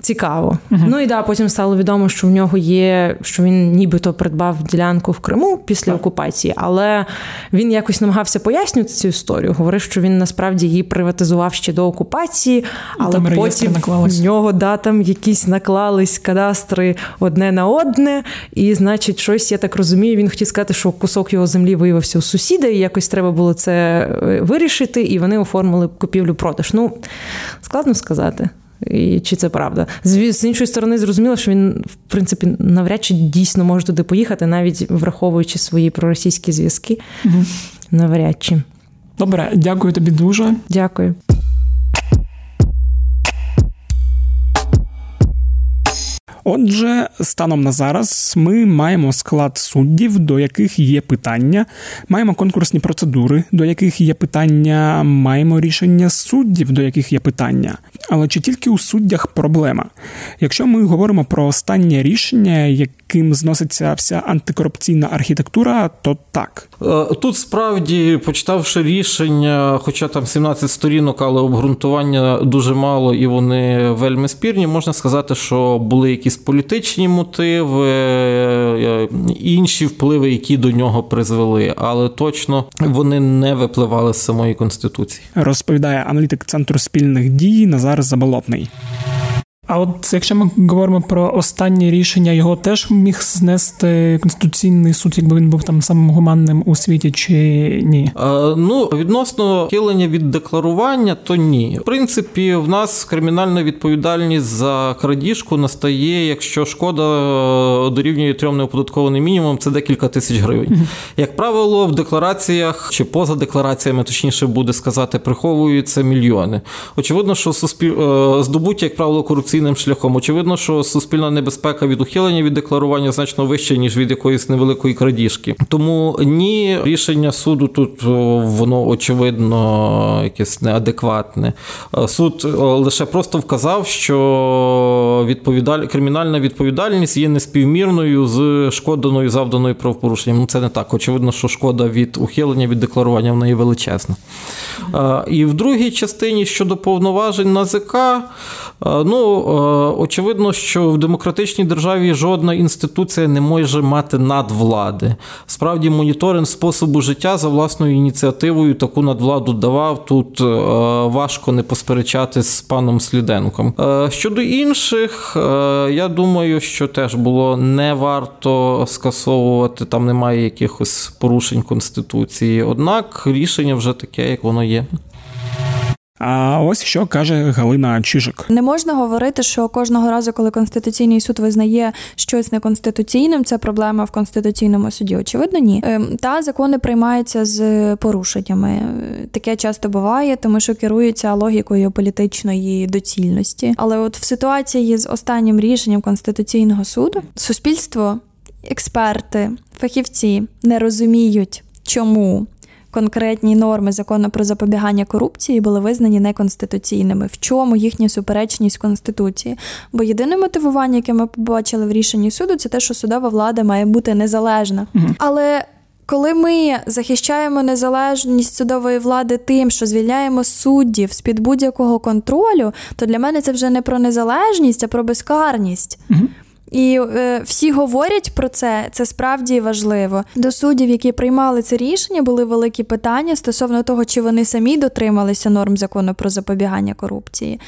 Цікаво. Uh-huh. Ну і да, потім стало відомо, що в нього є, що він нібито придбав ділянку в Криму після так. окупації, але він якось намагався пояснювати цю історію. Говорив, що він насправді її приватизував ще до окупації, але там потім в нього да, там якісь наклались кадастри одне на одне. І, значить, щось я так розумію. Він хотів сказати, що кусок його землі виявився у сусіда, і якось треба було це е, вирішити, і вони оформили купівлю-продаж. Ну складно сказати. І Чи це правда? З, з іншої сторони, зрозуміло, що він, в принципі, навряд чи дійсно може туди поїхати, навіть враховуючи свої проросійські зв'язки. Угу. Навряд чи. Добре, дякую тобі дуже. Дякую. Отже, станом на зараз ми маємо склад суддів, до яких є питання, маємо конкурсні процедури, до яких є питання, маємо рішення суддів, до яких є питання. Але чи тільки у суддях проблема? Якщо ми говоримо про останнє рішення, яким зноситься вся антикорупційна архітектура, то так е, тут справді почитавши рішення, хоча там 17 сторінок, але обґрунтування дуже мало і вони вельми спірні, можна сказати, що були якісь політичні мотиви, е, інші впливи, які до нього призвели, але точно вони не випливали з самої конституції. Розповідає аналітик центру спільних дій Назар Заболотний. А от якщо ми говоримо про останнє рішення, його теж міг знести конституційний суд, якби він був там самим гуманним у світі, чи ні? А, ну відносно хилення від декларування, то ні. В принципі, в нас кримінальна відповідальність за крадіжку настає, якщо шкода е, дорівнює трьом неоподаткованим мінімум, це декілька тисяч гривень. Як правило, в деклараціях чи поза деклараціями, точніше буде сказати, приховуються мільйони. Очевидно, що суспіль е, здобуття, як правило, корупційних корупційним шляхом. Очевидно, що суспільна небезпека від ухилення від декларування значно вища, ніж від якоїсь невеликої крадіжки. Тому ні, рішення суду тут воно очевидно якесь неадекватне. Суд лише просто вказав, що відповідаль... кримінальна відповідальність є неспівмірною з шкоданою завданою правопорушенням. Ну це не так. Очевидно, що шкода від ухилення від декларування в неї величезна. І в другій частині щодо повноважень НАЗК, ну очевидно, що в демократичній державі жодна інституція не може мати надвлади. Справді, моніторинг способу життя за власною ініціативою таку надвладу давав. Тут важко не посперечати з паном Сліденком. Щодо інших, я думаю, що теж було не варто скасовувати, там немає якихось порушень конституції. Однак рішення вже таке, як воно є. А ось що каже Галина Чижик. Не можна говорити, що кожного разу, коли конституційний суд визнає щось неконституційним, це проблема в конституційному суді. Очевидно, ні. Ем, та закони приймаються з порушеннями. Таке часто буває, тому що керуються логікою політичної доцільності. Але от в ситуації з останнім рішенням конституційного суду суспільство, експерти, фахівці не розуміють, чому конкретні норми закону про запобігання корупції були визнані неконституційними. В чому їхня суперечність конституції? Бо єдине мотивування, яке ми побачили в рішенні суду, це те, що судова влада має бути незалежна. Угу. Але коли ми захищаємо незалежність судової влади тим, що звільняємо суддів з під будь-якого контролю, то для мене це вже не про незалежність, а про безкарність. Угу. І е, всі говорять про це, це справді важливо. До суддів, які приймали це рішення, були великі питання стосовно того, чи вони самі дотрималися норм закону про запобігання корупції.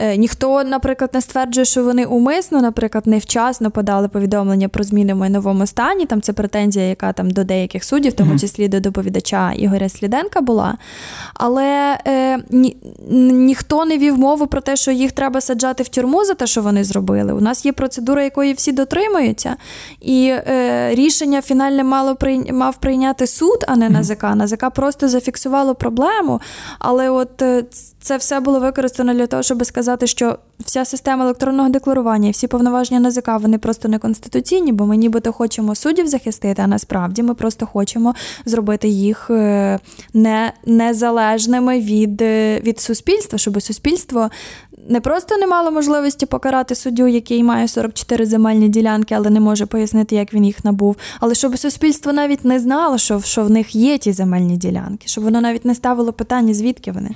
Е, ніхто, наприклад, не стверджує, що вони умисно, наприклад, невчасно подали повідомлення про зміни в майновому стані. Там це претензія, яка там до деяких суддів, в тому числі до доповідача Ігоря Сліденка, була. Але е, ні, ніхто не вів мову про те, що їх треба саджати в тюрму за те, що вони зробили. У нас є процедура, якої всі дотримуються, і е, рішення фінальне мало прий... мав прийняти суд, а не НАЗК. НАЗК просто зафіксувало проблему. Але от е, це все було використано для того, щоб сказати, що вся система електронного декларування, всі повноваження НАЗК, вони просто не конституційні, бо ми нібито хочемо суддів захистити, а насправді ми просто хочемо зробити їх е, не, незалежними від, е, від суспільства, щоб суспільство не просто не мало можливості покарати суддю, який має 44 земельні ділянки, але не може пояснити, як він їх набув. Але щоб суспільство навіть не знало, що, що в них є ті земельні ділянки, щоб воно навіть не ставило питання, звідки вони.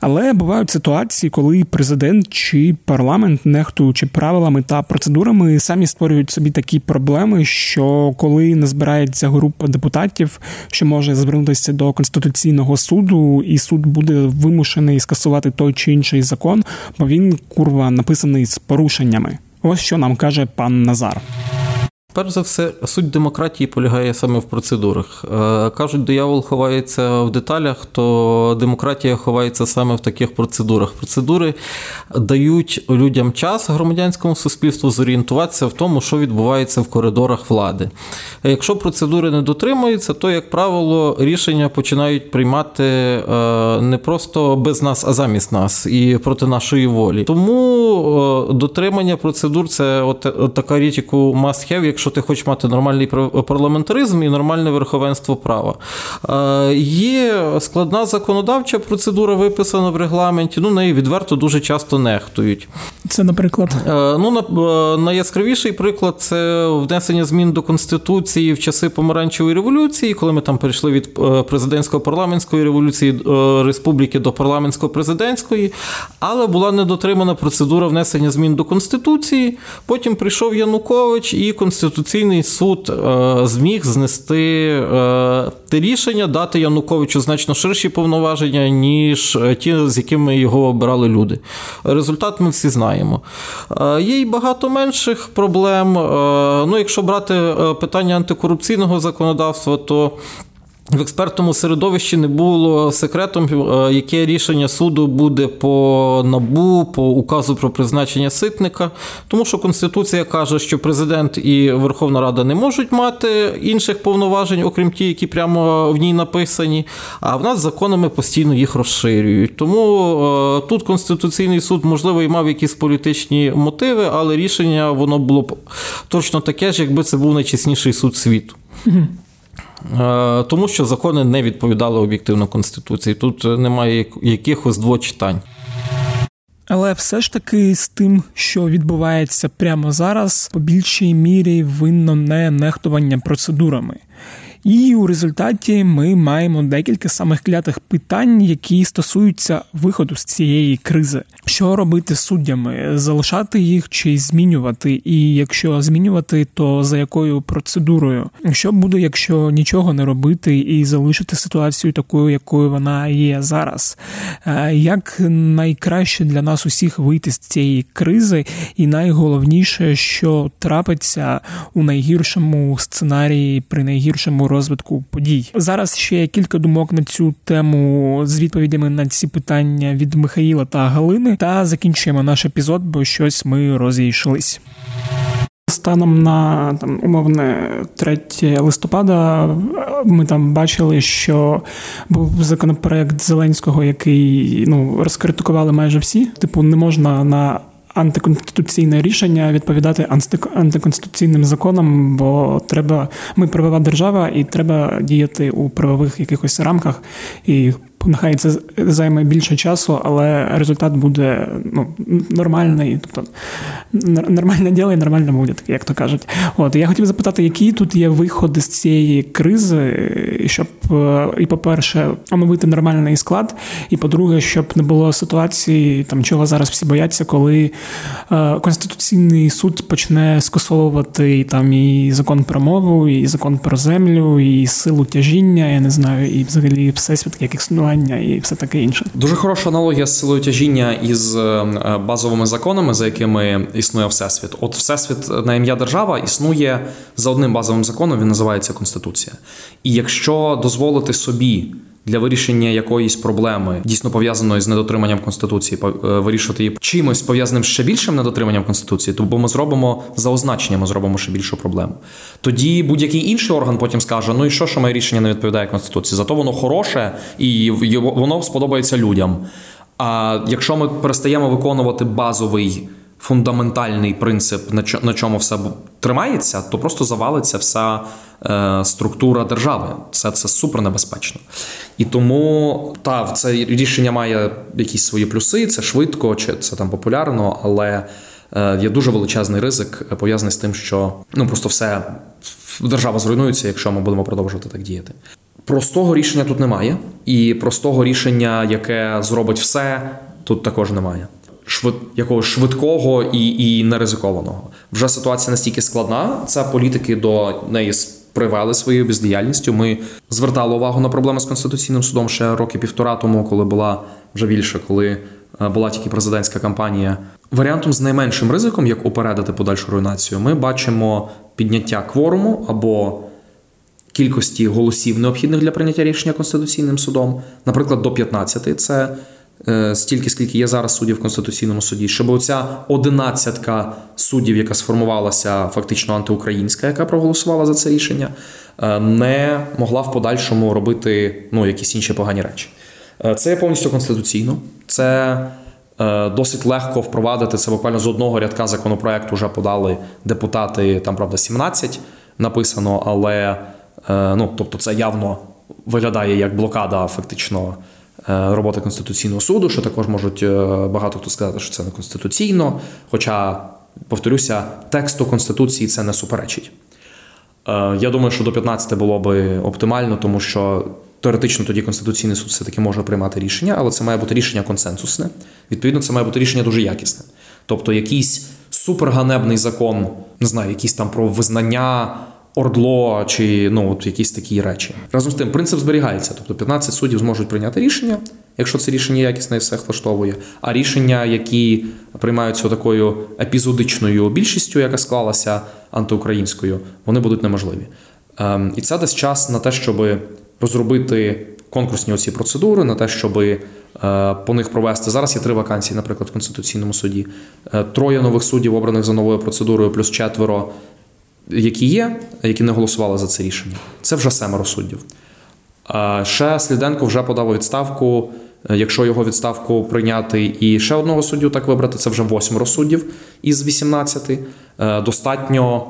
Але бувають ситуації, коли президент чи парламент, нехтуючи правилами та процедурами, самі створюють собі такі проблеми, що коли не збирається група депутатів, що може звернутися до конституційного суду, і суд буде вимушений скасувати той чи інший закон, бо він курва написаний з порушеннями. Ось що нам каже пан Назар. Перш за все, суть демократії полягає саме в процедурах. Е, кажуть, диявол ховається в деталях, то демократія ховається саме в таких процедурах. Процедури дають людям час громадянському суспільству зорієнтуватися в тому, що відбувається в коридорах влади. Якщо процедури не дотримуються, то, як правило, рішення починають приймати е, не просто без нас, а замість нас і проти нашої волі. Тому е, дотримання процедур це от, така річ, яку must have, якщо ти хочеш мати нормальний парламентаризм і нормальне верховенство права. Е, є складна законодавча процедура, виписана в регламенті. Ну, неї відверто дуже часто нехтують. Це, наприклад, ну найяскравіший приклад це внесення змін до конституції в часи помаранчевої революції, коли ми там перейшли від президентсько парламентської революції республіки до парламентсько-президентської, але була недотримана процедура внесення змін до конституції. Потім прийшов Янукович, і Конституційний суд зміг знести те рішення, дати Януковичу значно ширші повноваження, ніж ті, з якими його обирали люди. Результат ми всі знаємо. Є й багато менших проблем. Ну, якщо брати питання антикорупційного законодавства, то в експертному середовищі не було секретом, яке рішення суду буде по набу, по указу про призначення ситника, тому що Конституція каже, що президент і Верховна Рада не можуть мати інших повноважень, окрім ті, які прямо в ній написані. А в нас законами постійно їх розширюють. Тому тут Конституційний суд, можливо, і мав якісь політичні мотиви, але рішення воно було б точно таке ж, якби це був найчесніший суд світу. Тому що закони не відповідали об'єктивно Конституції. Тут немає якихось двочитань. Але все ж таки з тим, що відбувається прямо зараз, по більшій мірі винно не нехтування процедурами. І у результаті ми маємо декілька самих клятих питань, які стосуються виходу з цієї кризи. Що робити з суддями, залишати їх чи змінювати? І якщо змінювати, то за якою процедурою? Що буде, якщо нічого не робити і залишити ситуацію такою, якою вона є зараз? Е, як найкраще для нас усіх вийти з цієї кризи, і найголовніше, що трапиться у найгіршому сценарії при найгіршому розвитку подій. Зараз ще є кілька думок на цю тему з відповідями на ці питання від Михаїла та Галини. Та закінчуємо наш епізод, бо щось ми розійшлись. Станом на там умовне 3 листопада ми там бачили, що був законопроект Зеленського, який ну розкритикували майже всі. Типу, не можна на антиконституційне рішення відповідати антиконституційним законам, бо треба ми правова держава, і треба діяти у правових якихось рамках і Нехай це займе більше часу, але результат буде ну, нормальний, тобто нормальне діло і нормально буде, як то кажуть. От я хотів запитати, які тут є виходи з цієї кризи, щоб е, і, по-перше, омовити нормальний склад, і по-друге, щоб не було ситуації, там чого зараз всі бояться, коли е, Конституційний суд почне скасовувати там і закон про мову, і закон про землю, і силу тяжіння, я не знаю, і взагалі всесвіт, як існує існування і все таке інше. Дуже хороша аналогія з силою тяжіння із е, базовими законами, за якими існує всесвіт. От всесвіт на ім'я держава існує за одним базовим законом. Він називається Конституція. І якщо дозволити собі для вирішення якоїсь проблеми, дійсно пов'язаної з недотриманням конституції, е, вирішувати її чимось пов'язаним ще більшим недотриманням конституції, то бо ми зробимо за означенням, ми зробимо ще більшу проблему. Тоді будь-який інший орган потім скаже: ну і що, що моє рішення не відповідає конституції? Зато воно хороше і воно сподобається людям. А якщо ми перестаємо виконувати базовий фундаментальний принцип, на чо- на чому все тримається, то просто завалиться вся е, структура держави. Це, це супер небезпечно. І тому та це рішення має якісь свої плюси, це швидко, чи це там популярно, але е, є дуже величезний ризик е, пов'язаний з тим, що ну просто все держава зруйнується, якщо ми будемо продовжувати так діяти. Простого рішення тут немає, і простого рішення, яке зробить все, тут також немає. Швид, якогось швидкого і, і неризикованого. Вже ситуація настільки складна. Це політики до неї привели своєю бездіяльністю. Ми звертали увагу на проблеми з конституційним судом ще роки півтора тому, коли була вже більше, коли е, була тільки президентська кампанія. Варіантом з найменшим ризиком, як упередити подальшу руйнацію, ми бачимо підняття кворуму або кількості голосів, необхідних для прийняття рішення Конституційним судом, наприклад, до 15. Це стільки, скільки є зараз суддів в Конституційному суді, щоб оця одинадцятка суддів, яка сформувалася фактично антиукраїнська, яка проголосувала за це рішення, е, не могла в подальшому робити ну, якісь інші погані речі. Е, Це повністю конституційно. Це е, досить легко впровадити це буквально з одного рядка законопроекту вже подали депутати, там правда 17 написано, але е, ну, тобто це явно виглядає як блокада фактично е, роботи Конституційного суду, що також можуть е, багато хто сказати, що це не конституційно. Хоча, повторюся, тексту Конституції це не суперечить. Е, Я думаю, що до 15 було би оптимально, тому що теоретично тоді Конституційний суд все-таки може приймати рішення, але це має бути рішення консенсусне. Відповідно, це має бути рішення дуже якісне. Тобто, якийсь суперганебний закон, не знаю, якийсь там про визнання. Ордло чи ну от якісь такі речі разом з тим принцип зберігається. Тобто 15 суддів зможуть прийняти рішення, якщо це рішення якісне і всіх влаштовує. А рішення, які приймаються такою епізодичною більшістю, яка склалася антиукраїнською, вони будуть неможливі. Ем, і це дасть час на те, щоб розробити конкурсні оці процедури, на те, щоб е, по них провести. Зараз є три вакансії, наприклад, в Конституційному суді. Е, Троє нових суддів, обраних за новою процедурою, плюс четверо, які є, які не голосували за це рішення. Це вже семеро суддів. Ще Сліденко вже подав відставку. Е, Якщо його відставку прийняти і ще одного суддю так вибрати, це вже восьмеро суддів із 18. Е, Достатньо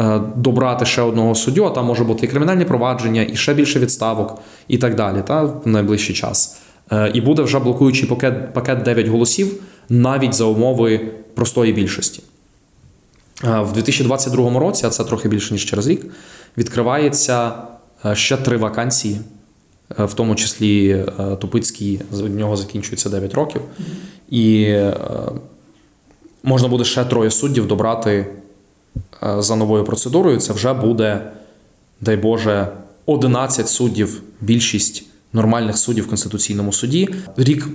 е, добрати ще одного суддю, а там може бути і кримінальні провадження, і ще більше відставок, і так далі, та, в найближчий час. І буде вже блокуючий пакет, пакет 9 голосів навіть за умови простої більшості. В 2022 році, а це трохи більше ніж через рік, відкривається е, ще три вакансії, е, в тому числі е, Тупицький, з нього закінчується 9 років. І можна буде ще троє суддів добрати за новою процедурою. Це вже буде, дай Боже, 11 суддів, більшість нормальних суддів в Конституційному суді. Рік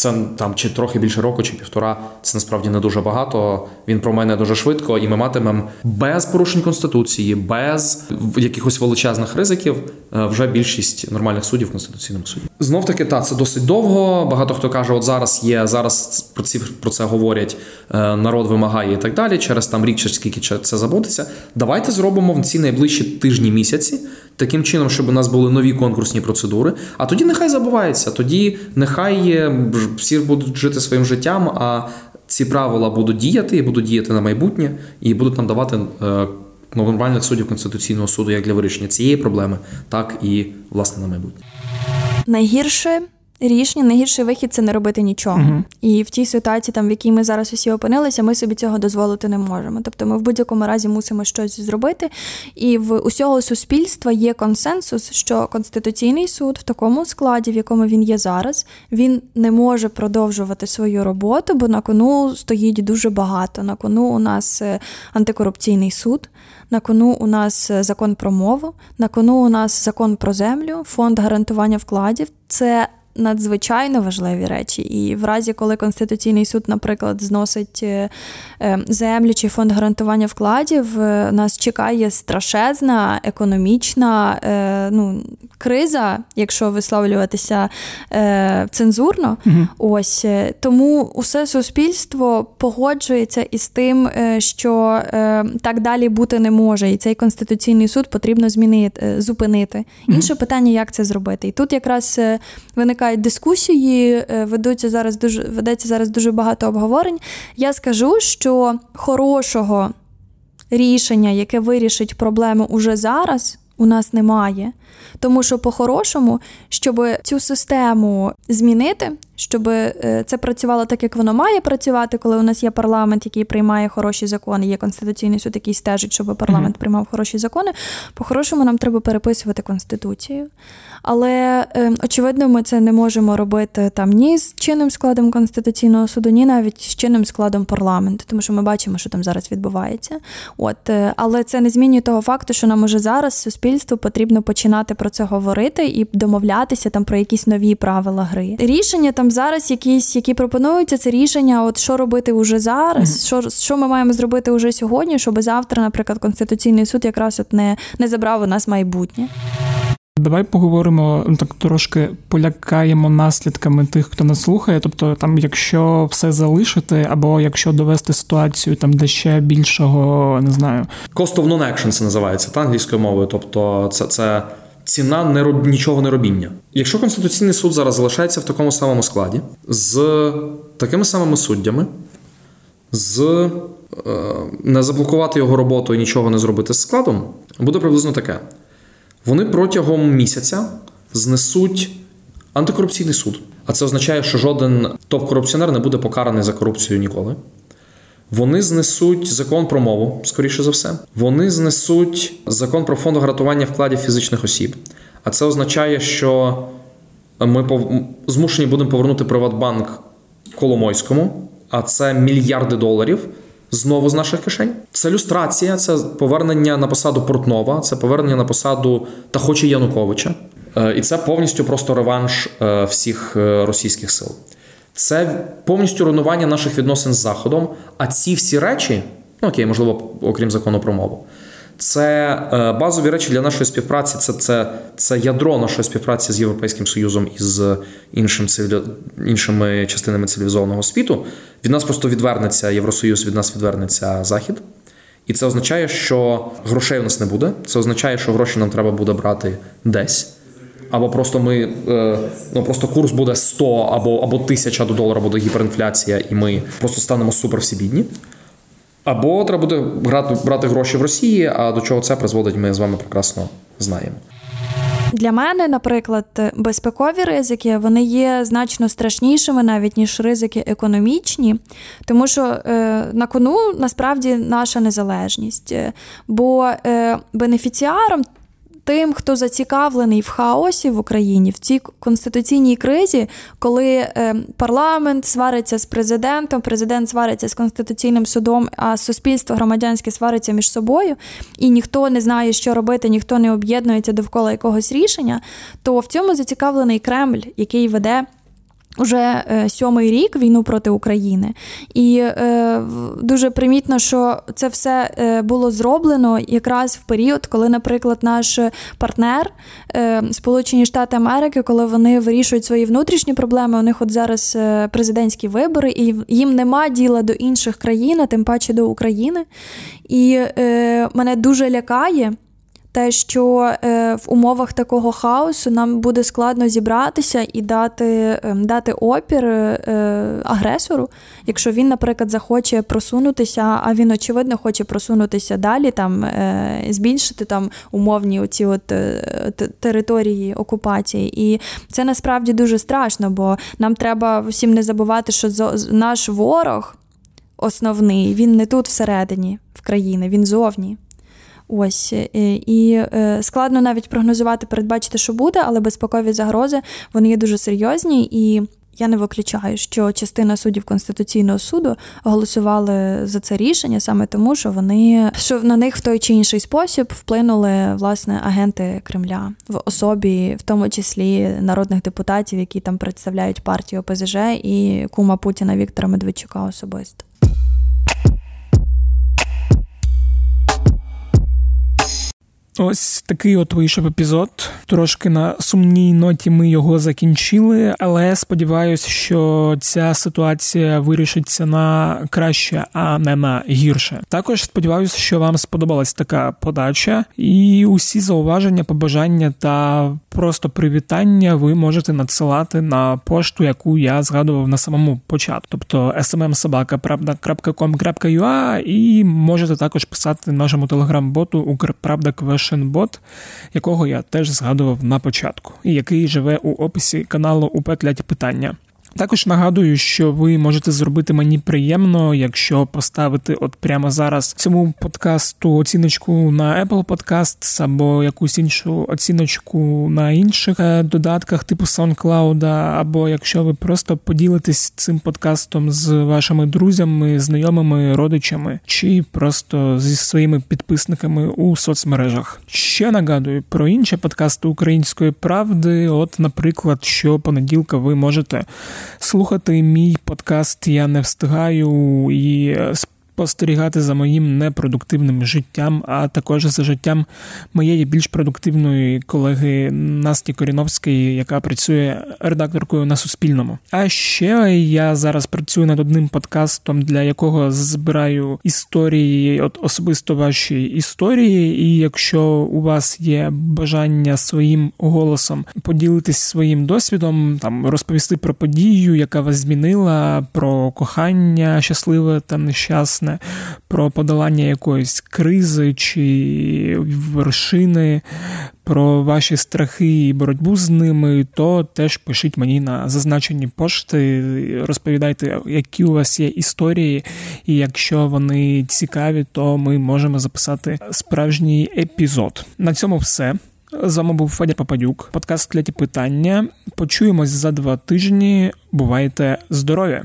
це там чи трохи більше року, чи півтора. Це насправді не дуже багато. Він про мене дуже швидко, і ми матимемо без порушень конституції, без якихось величезних ризиків. е, Вже більшість нормальних суддів в конституційному суді. Знов таки, та це досить довго. Багато хто каже, от зараз є зараз про ці про це говорять. е, Народ вимагає і так далі. Через там рік чи скільки це забудеться. Давайте зробимо в ці найближчі тижні місяці. Таким чином, щоб у нас були нові конкурсні процедури, а тоді нехай забувається. Тоді нехай всі будуть жити своїм життям, а ці правила будуть діяти і будуть діяти на майбутнє, і будуть нам давати е, нормальних суддів Конституційного суду як для вирішення цієї проблеми, так і власне на майбутнє. Найгірше рішення, найгірший вихід це не робити нічого. І в тій ситуації, там, в якій ми зараз усі опинилися, ми собі цього дозволити не можемо. Тобто ми в будь-якому разі мусимо щось зробити. І в усього суспільства є консенсус, що Конституційний суд в такому складі, в якому він є зараз, він не може продовжувати свою роботу, бо на кону стоїть дуже багато. На кону у нас е, антикорупційний суд. На кону у нас е, закон про мову, на кону у нас закон про землю, фонд гарантування вкладів. Це надзвичайно важливі речі. І в разі, коли Конституційний суд, наприклад, зносить е, е, землю чи фонд гарантування вкладів, е, нас чекає страшезна економічна ну, криза, якщо висловлюватися цензурно. Угу. Ось тому усе суспільство погоджується із тим, що так далі бути не може, і цей конституційний суд потрібно змінити, зупинити. Інше питання, як це зробити, і тут якраз виникає виникають дискусії, е, ведуться зараз дуже ведеться зараз дуже багато обговорень. Я скажу, що хорошого рішення, яке вирішить проблему уже зараз, у нас немає. Тому що, по-хорошому, щоб цю систему змінити, щоб е, це працювало так, як воно має працювати, коли у нас є парламент, який приймає хороші закони, є конституційний суд, який стежить, щоб парламент mm-hmm. приймав хороші закони. По-хорошому, нам треба переписувати конституцію. Але е, очевидно, ми це не можемо робити там ні з чинним складом конституційного суду, ні навіть з чинним складом парламенту, тому що ми бачимо, що там зараз відбувається. От е, але це не змінює того факту, що нам уже зараз суспільству потрібно починати про це говорити і домовлятися там про якісь нові правила гри. Рішення там зараз, якісь, які пропонуються, це рішення, от що робити уже зараз, mm-hmm. що що ми маємо зробити уже сьогодні, щоб завтра, наприклад, конституційний суд якраз от не, не забрав у нас майбутнє. Давай поговоримо ну, так трошки полякаємо наслідками тих, хто нас слухає. Тобто, там, якщо все залишити, або якщо довести ситуацію там де ще більшого, не знаю, Cost of non-action це називається та англійською мовою. Тобто, це це ціна не роб... нічого не робіння. Якщо конституційний суд зараз залишається в такому самому складі, з такими самими суддями, з е, не заблокувати його роботу і нічого не зробити з складом, буде приблизно таке. Вони протягом місяця знесуть антикорупційний суд. А це означає, що жоден топ-корупціонер не буде покараний за корупцію ніколи. Вони знесуть закон про мову, скоріше за все. Вони знесуть закон про фонд гарантування вкладів фізичних осіб. А це означає, що ми змушені будемо повернути Приватбанк Коломойському, а це мільярди доларів знову з наших кишень. Це люстрація, це повернення на посаду Портнова, це повернення на посаду та хоче Януковича. Е, і це повністю просто реванш е, всіх е, російських сил. Це повністю руйнування наших відносин з Заходом. А ці всі речі, ну окей, можливо, окрім закону про мову, це базові речі для нашої співпраці. Це це, це ядро нашої співпраці з Європейським Союзом і з іншим цивілі... іншими частинами цивілізованого світу. Від нас просто відвернеться Євросоюз, від нас відвернеться Захід. І це означає, що грошей у нас не буде. Це означає, що гроші нам треба буде брати десь. Або просто ми е, ну просто курс буде 100 або або 1000 до долара буде гіперінфляція, і ми просто станемо супер всі бідні. Або треба буде брати, брати гроші в Росії, а до чого це призводить, ми з вами прекрасно знаємо. Для мене, наприклад, безпекові ризики вони є значно страшнішими, навіть ніж ризики економічні, тому що е, на кону насправді наша незалежність. Бо е, бенефіціаром тим, хто зацікавлений в хаосі в Україні в цій конституційній кризі, коли е, парламент свариться з президентом, президент свариться з конституційним судом, а суспільство громадянське свариться між собою, і ніхто не знає, що робити, ніхто не об'єднується довкола якогось рішення, то в цьому зацікавлений Кремль, який веде. Уже е, сьомий рік війну проти України, і е, дуже примітно, що це все е, було зроблено якраз в період, коли, наприклад, наш партнер е, Сполучені Штати Америки, коли вони вирішують свої внутрішні проблеми, у них от зараз е, президентські вибори, і їм нема діла до інших країн, а тим паче до України. І е, мене дуже лякає те, що е, в умовах такого хаосу нам буде складно зібратися і дати е, дати опір е, агресору, якщо він, наприклад, захоче просунутися, а він очевидно хоче просунутися далі, там е, збільшити там умовні оці от території окупації. І це насправді дуже страшно, бо нам треба всім не забувати, що наш ворог основний, він не тут всередині в країни, він зовні. Ось е, і е, складно навіть прогнозувати, передбачити, що буде, але безпекові загрози вони є дуже серйозні і. Я не виключаю, що частина суддів Конституційного суду голосували за це рішення саме тому, що вони що на них в той чи інший спосіб вплинули власне агенти Кремля в особі, в тому числі народних депутатів, які там представляють партію ОПЗЖ і кума Путіна Віктора Медведчука особисто. Ось такий от вийшов епізод. Трошки на сумній ноті ми його закінчили, але сподіваюся, що ця ситуація вирішиться на краще, а не на гірше. Також сподіваюся, що вам сподобалась така подача, і усі зауваження, побажання та просто привітання ви можете надсилати на пошту, яку я згадував на самому початку, тобто smmsobaka.com.ua і можете також писати нашому телеграм-боту Укрправда Bot, якого я теж згадував на початку, і який живе у описі каналу УП Кляті питання. Також нагадую, що ви можете зробити мені приємно, якщо поставити от прямо зараз цьому подкасту оціночку на Apple Podcasts або якусь іншу оціночку на інших е, додатках, типу SoundCloud, або якщо ви просто поділитесь цим подкастом з вашими друзями, знайомими, родичами, чи просто зі своїми підписниками у соцмережах. Ще нагадую про інші подкасти української правди. От, наприклад, що понеділка ви можете слухати мій подкаст Я не встигаю і спостерігати за моїм непродуктивним життям, а також за життям моєї більш продуктивної колеги Насті Коріновської, яка працює редакторкою на Суспільному. А ще я зараз працюю над одним подкастом, для якого збираю історії, от особисто ваші історії. І якщо у вас є бажання своїм голосом поділитись своїм досвідом, там розповісти про подію, яка вас змінила, про кохання щасливе та нещасне власне про подолання якоїсь кризи чи вершини, про ваші страхи і боротьбу з ними, то теж пишіть мені на зазначені пошти, розповідайте, які у вас є історії, і якщо вони цікаві, то ми можемо записати справжній епізод. На цьому все. З вами був Федя Попадюк, подкаст кляті питання. Почуємось за два тижні. Бувайте здорові!